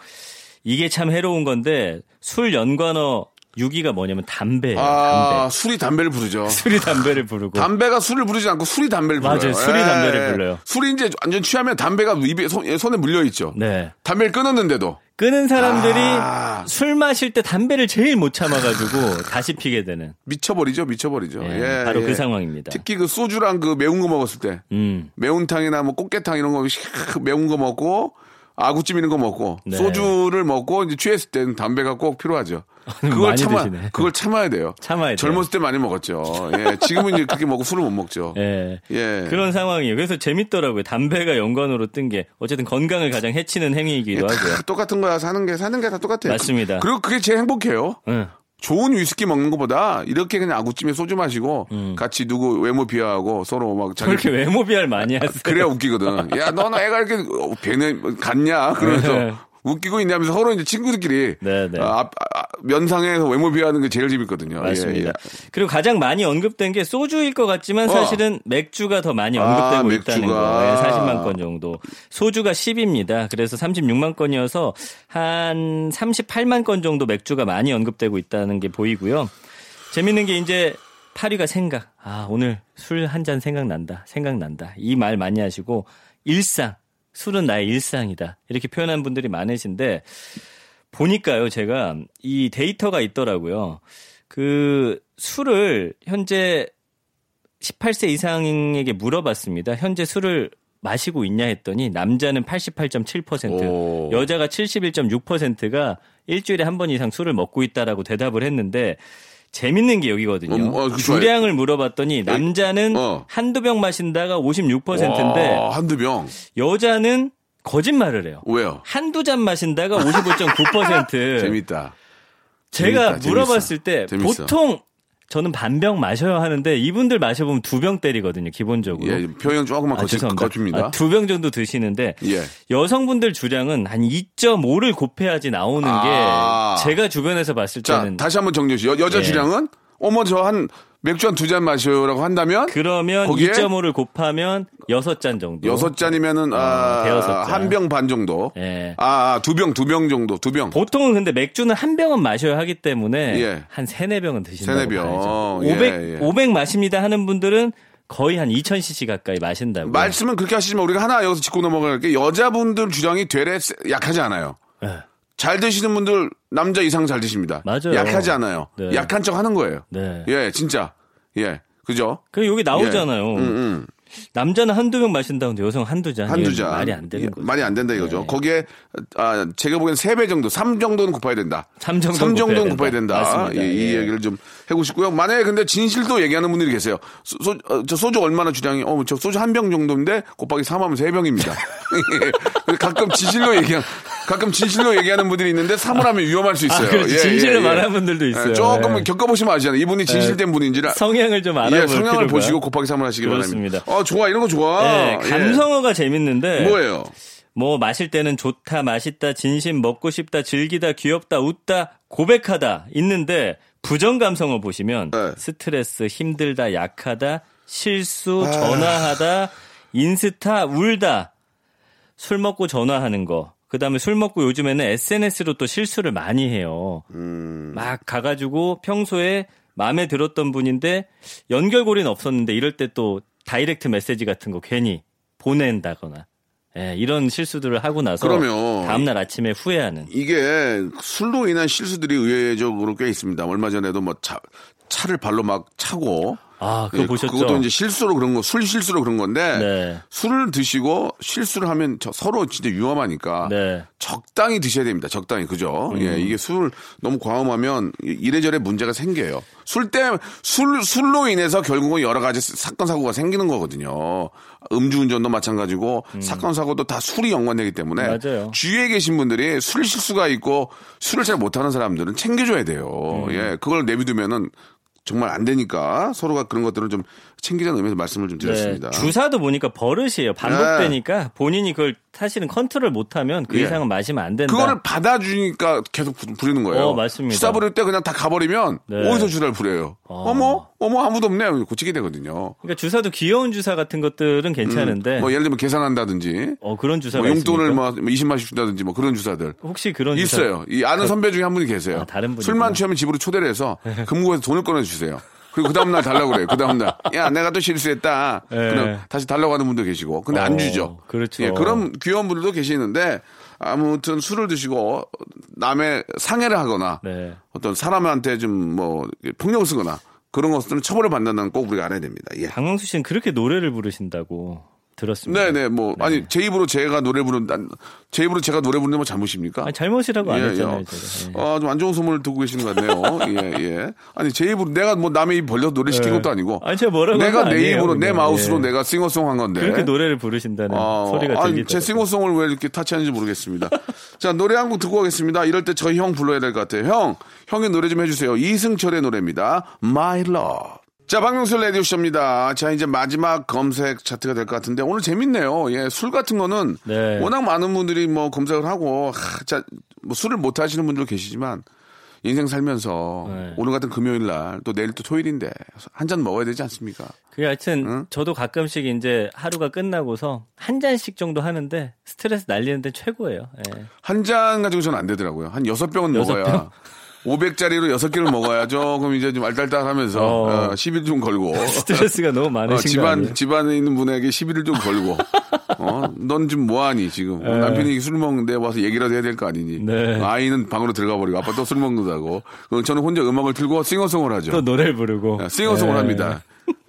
S2: 이게 참 해로운 건데 술 연관어 6위가 뭐냐면 담배예요.
S1: 아,
S2: 담배.
S1: 술이 담배를 부르죠. (laughs)
S2: 술이 담배를 부르고
S1: 담배가 술을 부르지 않고 술이 담배를 불러요.
S2: 맞아요. 술이
S1: 예.
S2: 담배를 불러요.
S1: 술이 이제 완전 취하면 담배가 입에 손, 손에 물려 있죠.
S2: 네.
S1: 담배를 끊었는데도
S2: 끄는 사람들이
S1: 아.
S2: 술 마실 때 담배를 제일 못 참아가지고 (laughs) 다시 피게 되는
S1: 미쳐버리죠, 미쳐버리죠.
S2: 예,
S1: 예,
S2: 바로
S1: 예.
S2: 그 상황입니다.
S1: 특히 그 소주랑 그 매운 거 먹었을 때
S2: 음,
S1: 매운탕이나 뭐 꽃게탕 이런 거샥 매운 거 먹고 아구찜 이런 거 먹고
S2: 네.
S1: 소주를 먹고 이제 취했을 때는 담배가 꼭 필요하죠. (laughs) 그걸 참아
S2: 드시네.
S1: 그걸 참아야 돼요.
S2: 참아야.
S1: 젊었을 때 많이 먹었죠. 예, 지금은 이제 그렇게 먹고 술을 못 먹죠. (laughs)
S2: 예.
S1: 예.
S2: 그런 상황이에요. 그래서 재밌더라고요. 담배가 연관으로 뜬 게 어쨌든 건강을 가장 해치는 행위이기도 하고요.
S1: 다 똑같은 거야. 사는 게 사는 게 다 똑같아요.
S2: 맞습니다.
S1: 그리고 그게 제일 행복해요.
S2: 응.
S1: 좋은 위스키 먹는 것보다 이렇게 그냥 아구찜에 소주 마시고 같이 누구 외모 비하하고 서로 막 자기
S2: 음. 그렇게 외모 비하를 많이 하세요.
S1: 그래야 웃기거든. 야, 너는 애가 이렇게 어, 배는 갔냐? 그러면서
S2: 네.
S1: 웃기고 있냐면서 서로 이제 친구들끼리
S2: 네, 네.
S1: 아, 앞- 아, 면상에서 외모 비하는 게 제일 재밌거든요.
S2: 맞습니다.
S1: 예, 예.
S2: 그리고 가장 많이 언급된 게 소주일 것 같지만
S1: 어.
S2: 사실은 맥주가 더 많이
S1: 아,
S2: 언급되고
S1: 맥주가.
S2: 있다는 거. 40만 건 정도. 소주가 10입니다. 그래서 36만 건이어서 한 38만 건 정도 맥주가 많이 언급되고 있다는 게 보이고요. 재밌는 게 이제 8위가 생각. 아, 오늘 술 한 잔 생각난다. 생각난다. 이 말 많이 하시고 일상. 술은 나의 일상이다. 이렇게 표현한 분들이 많으신데 보니까요, 제가 이 데이터가 있더라고요. 그 술을 현재 18세 이상에게 물어봤습니다. 현재 술을 마시고 있냐 했더니 남자는 88.7%,
S1: 오.
S2: 여자가 71.6%가 일주일에 한 번 이상 술을 먹고 있다라고 대답을 했는데 재밌는 게 여기거든요.
S1: 음, 어, 그 좋아요.
S2: 주량을 물어봤더니 남자는
S1: 어.
S2: 한두 병 마신다가 56%인데
S1: 와, 한두 병.
S2: 여자는 거짓말을 해요.
S1: 왜요?
S2: 한두 잔 마신다가 55.9%. (laughs)
S1: 재밌다.
S2: 제가
S1: 재밌다,
S2: 물어봤을 때
S1: 재밌어.
S2: 보통 저는 반병 마셔야 하는데 이분들 마셔보면 두 병 때리거든요, 기본적으로.
S1: 예, 표현 조금만
S2: 아,
S1: 거치,
S2: 죄송합니다.
S1: 거칩니다.
S2: 아, 두병 정도 드시는데
S1: 예.
S2: 여성분들 주량은 한 2.5를 곱해야지 나오는
S1: 아.
S2: 게 제가 주변에서 봤을
S1: 자,
S2: 때는
S1: 다시 한번 정리해 주시죠. 여, 자
S2: 예.
S1: 주량은 어머 저 한 맥주 한 두 잔 마셔라고 한다면
S2: 그러면
S1: 거기에
S2: 2.5를 곱하면 6잔 정도.
S1: 여섯 잔이면은 아,
S2: 대여섯 잔.
S1: 한병 반 정도.
S2: 예.
S1: 아, 두 병, 두 병 정도, 두 병.
S2: 보통은 근데 맥주는 한 병은 마셔야 하기 때문에
S1: 예.
S2: 한 세네 병은 드신다고
S1: 세네 병.
S2: 봐야죠.
S1: 예,
S2: 500,
S1: 예.
S2: 500 마십니다 하는 분들은 거의 한 2000cc 가까이 마신다고.
S1: 말씀은 그렇게 하시지만 우리가 하나 여기서 짚고 넘어갈 게 여자분들 주량이 되레 세- 약하지 않아요.
S2: 예.
S1: 잘 드시는 분들 남자 이상 잘 드십니다.
S2: 맞아요.
S1: 약하지 않아요.
S2: 네.
S1: 약한 척 하는 거예요.
S2: 네.
S1: 예, 진짜. 예. 그죠?
S2: 그 여기 나오잖아요.
S1: 예. 음, 음.
S2: 남자는 한두 병 마신다는데 여성 한두 잔.
S1: 한두 잔.
S2: 말이 안 되는
S1: 예,
S2: 거죠.
S1: 말이 안 된다 이거죠.
S2: 네.
S1: 거기에 아, 제가 보기엔 3배 정도, 3 정도는 곱해야 된다.
S2: 삼 정도는
S1: 삼 정도는
S2: 곱해야 된다.
S1: 된다. 예, 이
S2: 예.
S1: 얘기를 좀 해고 싶고요. 만약에 근데 진실도 얘기하는 분들이 계세요. 소, 소- 어, 저 소주 얼마나 주량이, 어, 저 소주 한 병 정도인데 곱하기 3하면 3병입니다. (laughs) 가끔 진실로 얘기한, 가끔 진실로 얘기하는 분들이 있는데 3을 하면 위험할 수 있어요.
S2: 아, 그렇지. 진실을 말하는 분들도 있어요.
S1: 예, 조금
S2: 예.
S1: 겪어보시면 아시잖아요. 이분이 진실된 분인지를.
S2: 성향을 좀 알아볼
S1: 예, 성향을. 보시고 곱하기 3을 하시기
S2: 그렇습니다.
S1: 바랍니다. 어, 좋아. 이런 거 좋아.
S2: 네,
S1: 예.
S2: 감성어가 재밌는데
S1: 뭐예요?
S2: 뭐 마실 때는 좋다, 맛있다, 진심, 먹고 싶다, 즐기다, 귀엽다, 웃다, 고백하다 있는데 부정 감성어 보시면
S1: 네.
S2: 스트레스, 힘들다, 약하다, 실수,
S1: 아.
S2: 전화하다, 인스타, 울다. 술 먹고 전화하는 거. 그다음에 술 먹고 요즘에는 SNS로 또 실수를 많이 해요. 막 가가지고 평소에 마음에 들었던 분인데 연결고리는 없었는데 이럴 때 또 다이렉트 메시지 같은 거 괜히 보낸다거나 예, 이런 실수들을 하고 나서
S1: 그러면
S2: 다음날 아침에 후회하는
S1: 이게 술로 인한 실수들이 의외적으로 꽤 있습니다. 얼마 전에도 뭐 차, 차를 발로 막 차고
S2: 아 그거
S1: 예,
S2: 보셨죠?
S1: 그것도 이제 실수로 그런 거, 술 실수로 그런 건데
S2: 네.
S1: 술을 드시고 실수를 하면 저- 서로 진짜 위험하니까
S2: 네.
S1: 적당히 드셔야 됩니다. 적당히 그죠?
S2: 음.
S1: 예, 이게 술 너무 과음하면 이- 이래저래 문제가 생겨요. 술 때 술 술로 인해서 결국은 여러 가지 사건 사고가 생기는 거거든요. 음주운전도 마찬가지고 사건 사고도 다 술이 연관되기 때문에
S2: 음. 맞아요.
S1: 주위에 계신 분들이 술 실수가 있고 술을 잘 못하는 사람들은 챙겨줘야 돼요.
S2: 음.
S1: 예, 그걸 내비두면은 정말 안 되니까 서로가 그런 것들은 좀 챙기자는 의미에서 말씀을 좀 드렸습니다.
S2: 네, 주사도 보니까 버릇이에요. 반복되니까 본인이 그걸 사실은 컨트롤 못하면 그
S1: 예.
S2: 이상은 마시면 안 된다.
S1: 그거를 받아주니까 계속 부- 부리는 거예요.
S2: 어, 맞습니다.
S1: 주사 부릴 때 그냥 다 가버리면
S2: 네.
S1: 어디서 주사를 부려요? 어. 머 어머 아무도 없네. 고치게 되거든요.
S2: 그러니까 주사도 귀여운 주사 같은 것들은 괜찮은데
S1: 뭐 예를 들면 계산한다든지
S2: 어 그런 주사가
S1: 뭐 용돈을
S2: 있습니까?
S1: 뭐 20만씩 준다든지 뭐 그런 주사들
S2: 혹시 그런 주사
S1: 있어요. 이 아는 선배 중에 한 분이 계세요.
S2: 아, 다른 분이구나.
S1: 술만 취하면 집으로 초대를 해서 (laughs) 금고에서 돈을 꺼내주 세요. 그리고 그 다음날 달라고 그래요. 그 다음날. 야, 내가 또 실수했다.
S2: 예.
S1: 그럼 다시 달라고 하는 분도 계시고. 근데 안
S2: 어,
S1: 주죠.
S2: 그렇죠.
S1: 예, 그런 귀여운 분들도 계시는데 아무튼 술을 드시고 남의 상해를 하거나
S2: 네.
S1: 어떤 사람한테 좀 뭐 폭력을 쓰거나 그런 것들은 처벌을 받는다는 꼭 우리가 알아야 됩니다. 예.
S2: 박명수 씨는 그렇게 노래를 부르신다고 들었습니다.
S1: 네네 뭐 아니 제 입으로 제가 노래 부른 난- 제 입으로 제가 노래 부르는 건 잘못입니까?
S2: 아니, 잘못이라고 안
S1: 예,
S2: 했잖아요.
S1: 예.
S2: 예.
S1: 아, 좀 안 좋은 소문을 듣고 계시는 것 같네요. (laughs) 예, 예. 아니, 제 입으로 내가 뭐 남의 입 벌려서 노래 시킨
S2: 예.
S1: 것도 아니고.
S2: 아니, 제가 뭐라고
S1: 내가 내
S2: 아니에요,
S1: 입으로, 내
S2: 그냥.
S1: 마우스로
S2: 예.
S1: 내가 싱어송 한 건데.
S2: 그렇게 노래를 부르신다는
S1: 아,
S2: 소리가
S1: 아니,
S2: 들리더라고요.
S1: 제 싱어송을 왜 이렇게 타치하는지 모르겠습니다. (laughs) 자, 노래 한 곡 듣고 가겠습니다. 이럴 때 저희 형 불러야 될 것 같아요. 형, 형이 노래 좀 해주세요. 이승철의 노래입니다. My Love. 자, 박명수 레디오쇼입니다. 자, 이제 마지막 검색 차트가 될 것 같은데, 오늘 재밌네요. 예, 술 같은 거는
S2: 네.
S1: 워낙 많은 분들이 뭐 검색을 하고, 하, 자, 뭐 술을 못 하시는 분들 계시지만, 인생 살면서
S2: 네.
S1: 오늘 같은 금요일 날, 또 내일 또 토요일인데, 한 잔 먹어야 되지 않습니까?
S2: 그게 하여튼 저도 가끔씩 이제 하루가 끝나고서 한 잔씩 정도 하는데 스트레스 날리는데 최고예요. 예.
S1: 한잔 가지고 저는 안 되더라고요. 한 여섯 병은
S2: 여섯
S1: 먹어야.
S2: 병?
S1: 500짜리로 여섯 개를 먹어야 조금 (laughs) 이제 좀 알딸딸 하면서,
S2: 어.
S1: 어, 시비를 좀 걸고. (laughs)
S2: 스트레스가 너무
S1: 어,
S2: 많으신 거
S1: 집안? 집안에 있는 분에게 시비를 좀 걸고. 어, 넌 지금 뭐하니, 지금. 어,
S2: 네.
S1: 남편이 술 먹는데 와서 얘기라도 해야 될 거 아니니.
S2: 네.
S1: 아이는 방으로 들어가 버리고, 아빠 또 술 먹는다고. 저는 혼자 음악을 틀고 싱어송을 하죠.
S2: 또 노래를 부르고
S1: 예, 싱어송을
S2: 예.
S1: 합니다.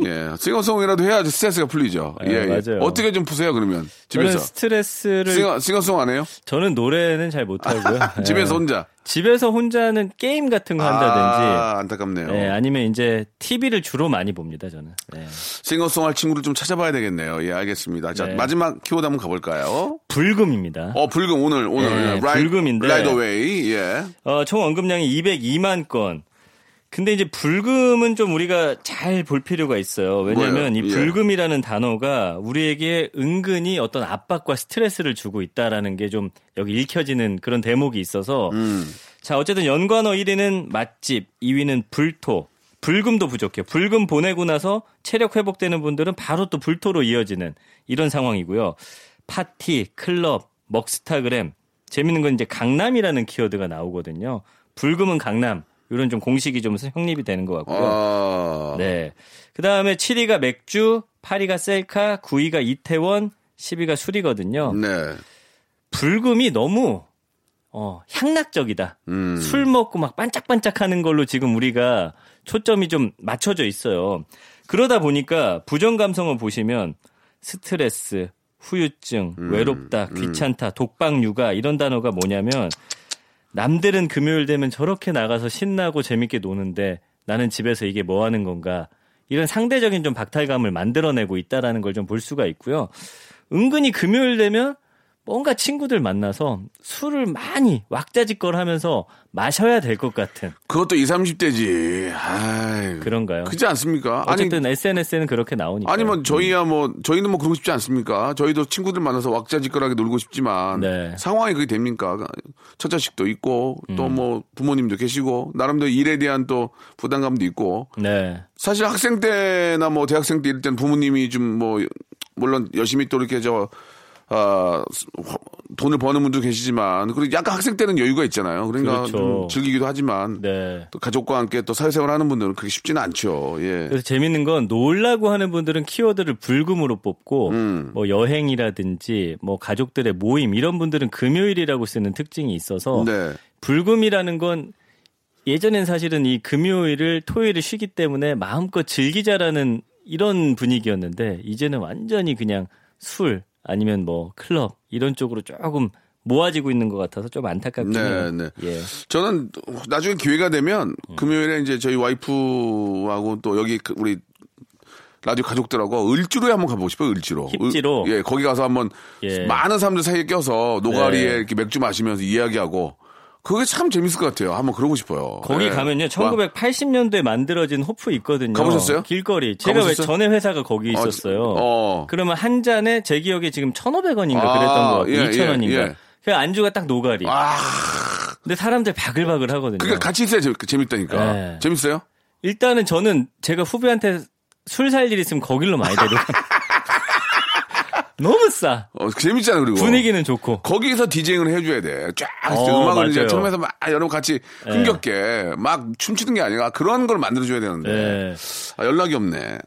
S1: 예, 싱어송이라도 해야지 스트레스가 풀리죠.
S2: 예,
S1: 예, 예.
S2: 맞아요.
S1: 어떻게 좀 푸세요, 그러면?
S2: 저는
S1: 집에서.
S2: 스트레스를
S1: sing a, sing a song 안 해요?
S2: 저는 노래는 잘 못하고요. (laughs) 예.
S1: 집에서 혼자.
S2: 집에서 혼자는 게임 같은 거 한다든지
S1: 아, 안타깝네요.
S2: 예, 아니면 이제 TV를 주로 많이 봅니다, 저는. 예.
S1: sing a song 할 친구를 좀 찾아봐야 되겠네요. 예, 알겠습니다. 자,
S2: 네.
S1: 마지막 키워드 한번 가볼까요?
S2: 불금입니다.
S1: 어, 불금, 오늘, 오늘.
S2: 예, 불금인데.
S1: right away, 예.
S2: 어, 총 언급량이 202만 건. 근데 이제 불금은 좀 우리가 잘 볼 필요가 있어요. 왜냐하면? 이
S1: 예.
S2: 불금이라는 단어가 우리에게 은근히 어떤 압박과 스트레스를 주고 있다라는 게 좀 여기 읽혀지는 그런 대목이 있어서
S1: 음.
S2: 자 어쨌든 연관어 1위는 맛집, 2위는 불토. 불금도 부족해요. 불금 보내고 나서 체력 회복되는 분들은 바로 또 불토로 이어지는 이런 상황이고요. 파티, 클럽, 먹스타그램. 재밌는 건 이제 강남이라는 키워드가 나오거든요. 불금은 강남. 이런 좀 공식이 좀 성립이 되는 것 같고요.
S1: 아.
S2: 네. 그 다음에 7위가 맥주, 8위가 셀카, 9위가 이태원, 10위가 술이거든요.
S1: 네.
S2: 불금이 너무 어, 향락적이다.
S1: 음.
S2: 술 먹고 막 반짝반짝 하는 걸로 지금 우리가 초점이 좀 맞춰져 있어요. 그러다 보니까 부정 감성을 보시면 스트레스, 후유증,
S1: 음.
S2: 외롭다, 귀찮다, 독박 육아 이런 단어가 뭐냐면 남들은 금요일 되면 저렇게 나가서 신나고 재밌게 노는데 나는 집에서 이게 뭐 하는 건가 이런 상대적인 좀 박탈감을 만들어내고 있다라는 걸 좀 볼 수가 있고요. 은근히 금요일 되면 뭔가 친구들 만나서 술을 많이 왁자지껄 하면서 마셔야 될 것 같은
S1: 그것도 20, 30대지. 아이.
S2: 그런가요?
S1: 그렇지 않습니까?
S2: 어쨌든 SNS에는 그렇게 나오니까.
S1: 아니, 뭐, 저희야 뭐, 저희는 뭐 그러고 싶지 않습니까? 저희도 친구들 만나서 왁자지껄하게 놀고 싶지만,
S2: 네.
S1: 상황이 그게 됩니까? 첫 자식도 있고,
S2: 음.
S1: 또 뭐, 부모님도 계시고, 나름대로 일에 대한 또 부담감도 있고,
S2: 네.
S1: 사실 학생 때나 뭐, 대학생 때 이럴 때는 부모님이 좀 뭐, 물론 열심히 또 이렇게 저,
S4: 어, 돈을 버는 분도 계시지만 그리고 약간 학생 때는 여유가 있잖아요. 그러니까
S2: 그렇죠.
S4: 좀 즐기기도 하지만
S2: 네.
S4: 또 가족과 함께 또 사회생활 하는 분들은 그렇게 쉽지는 않죠. 예.
S2: 그래서 재밌는 건 놀라고 하는 분들은 키워드를 불금으로 뽑고
S4: 음.
S2: 뭐 여행이라든지 뭐 가족들의 모임 이런 분들은 금요일이라고 쓰는 특징이 있어서
S4: 네.
S2: 불금이라는 건 예전엔 사실은 이 금요일을 토요일을 쉬기 때문에 마음껏 즐기자라는 이런 분위기였는데 이제는 완전히 그냥 술 아니면 뭐 클럽 이런 쪽으로 조금 모아지고 있는 것 같아서 좀 안타깝긴
S4: 네,
S2: 해요.
S4: 네.
S2: 예.
S4: 저는 나중에 기회가 되면 금요일에 이제 저희 와이프하고 또 여기 그 우리 라디오 가족들하고 을지로에 한번 가보고 싶어요. 을지로.
S2: 힙지로?
S4: 을- 예, 거기 가서 한번
S2: 예.
S4: 많은 사람들 사이에 껴서 노가리에
S2: 네.
S4: 이렇게 맥주 마시면서 이야기하고 그게 참 재밌을 것 같아요. 한번 그러고 싶어요.
S2: 거기
S4: 예.
S2: 가면요,
S4: 와,
S2: 1980년도에 만들어진 호프 있거든요.
S4: 가보셨어요?
S2: 길거리. 제가 왜
S4: 가보셨어요?
S2: 전에 회사가 거기 있었어요.
S4: 어.
S2: 그러면 한 잔에 제 기억에 지금 1,500원인가
S4: 아,
S2: 그랬던 거 같고
S4: 예,
S2: 2,000원인가.
S4: 예, 예.
S2: 그 안주가 딱 노가리.
S4: 아,
S2: 근데 사람들 바글바글 하거든요.
S4: 그러니까 같이 있어야 재밌, 재밌다니까.
S2: 네.
S4: 재밌어요?
S2: 일단은 저는 제가 후배한테 술 살 일 있으면 거길로 많이 데려가. (laughs) 너무 싸.
S4: 어, 재밌잖아, 그리고.
S2: 분위기는 좋고.
S4: 거기서 디제잉을 해줘야 돼. 쫙
S2: 어,
S4: 음악을 이제
S2: 맞아요.
S4: 틀면서 막 여러분 같이 흥겹게 막 춤추는 게 아니라 그런 걸 만들어줘야 되는데.
S2: 네.
S4: 아, 연락이 없네.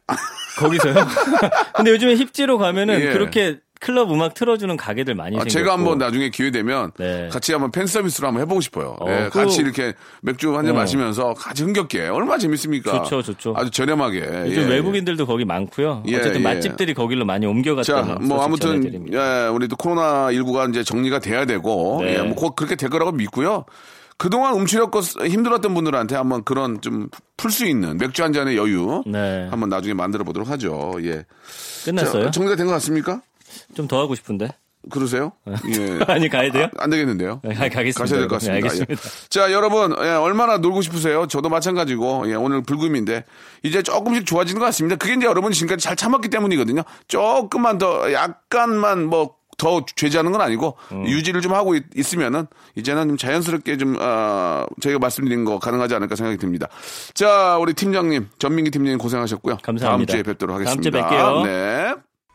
S2: 거기서요? (laughs) 근데 요즘에 힙지로 가면은
S4: 예.
S2: 그렇게 클럽 음악 틀어주는 가게들 많이
S4: 아,
S2: 생겼고.
S4: 제가 한번 나중에 기회 되면
S2: 네.
S4: 같이 한번 팬 서비스로 한번 해보고 싶어요.
S2: 어,
S4: 예,
S2: 그-
S4: 같이 이렇게 맥주 한잔
S2: 어.
S4: 마시면서 같이 흥겹게 얼마나 재밌습니까?
S2: 좋죠, 좋죠.
S4: 아주 저렴하게.
S2: 요즘
S4: 예,
S2: 외국인들도 거기 많고요.
S4: 예,
S2: 어쨌든
S4: 예.
S2: 맛집들이 거기로 많이
S4: 자,
S2: 옮겨갔다는
S4: 뭐 아무튼
S2: 전해드립니다.
S4: 예, 우리도 코로나 19가 이제 정리가 돼야 되고
S2: 네.
S4: 예, 뭐곧 그렇게 될 거라고 믿고요. 그동안 움츠렸고 힘들었던 분들한테 한번 그런 좀 풀 수 있는 맥주 한 잔의 여유
S2: 네.
S4: 한번 나중에 만들어 보도록 하죠. 예.
S2: 끝났어요?
S4: 자, 정리가 된 것 같습니까?
S2: 좀 더 하고 싶은데.
S4: 그러세요? 예. (laughs)
S2: 아니 가야 돼요?
S4: 안 되겠는데요?
S2: 네, 가- 가겠습니다.
S4: 가셔야 될것
S2: 네,
S4: 같습니다.
S2: 알겠습니다.
S4: 예. 자, 여러분, 예, 얼마나 놀고 싶으세요? 저도 마찬가지고, 예, 오늘 불금인데, 이제 조금씩 좋아지는 것 같습니다. 그게 이제 여러분이 지금까지 잘 참았기 때문이거든요. 조금만 더, 약간만 뭐, 더 죄지하는 건 아니고,
S2: 음.
S4: 유지를 좀 하고 있, 으면은 이제는 좀 자연스럽게 좀, 아, 저희가 말씀드린 거 가능하지 않을까 생각이 듭니다. 자, 우리 팀장님, 전민기 팀장님 고생하셨고요.
S2: 감사합니다.
S4: 다음 주에 뵙도록
S2: 다음
S4: 하겠습니다.
S2: 주에 뵐게요.
S4: 네.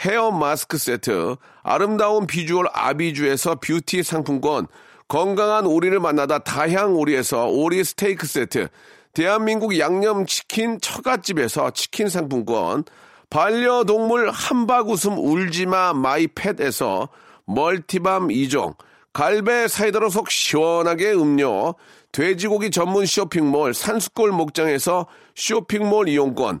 S4: 헤어 마스크 세트, 아름다운 비주얼 아비주에서 뷰티 상품권, 건강한 오리를 만나다 다향 오리에서 오리 스테이크 세트, 대한민국 양념치킨 처갓집에서 치킨 상품권, 반려동물 함박웃음 울지마 마이팻에서 멀티밤 2종, 갈배 사이다로 속 시원하게 음료, 돼지고기 전문 쇼핑몰 산수골 목장에서 쇼핑몰 이용권,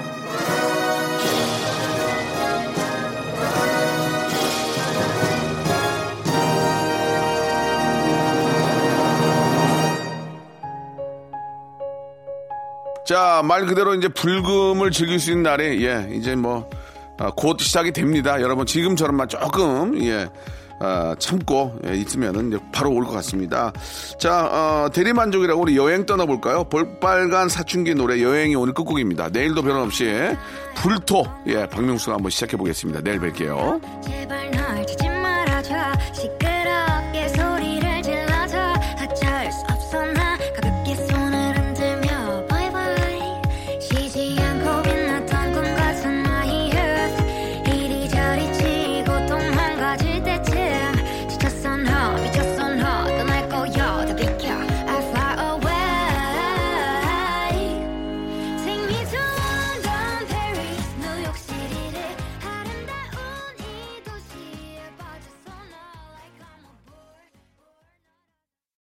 S4: 자, 말 그대로 이제 불금을 즐길 수 있는 날이, 예, 이제 뭐,
S1: 아, 곧 시작이 됩니다. 여러분 지금처럼만 조금 예. 아, 참고 예, 있으면은 바로 올 것 같습니다. 자, 어, 대리만족이라고 우리 여행 떠나볼까요? 볼빨간 사춘기 노래 여행이 오늘 끝곡입니다. 내일도 변함없이 불토 예, 박명수가 한번 시작해 보겠습니다. 내일 뵐게요.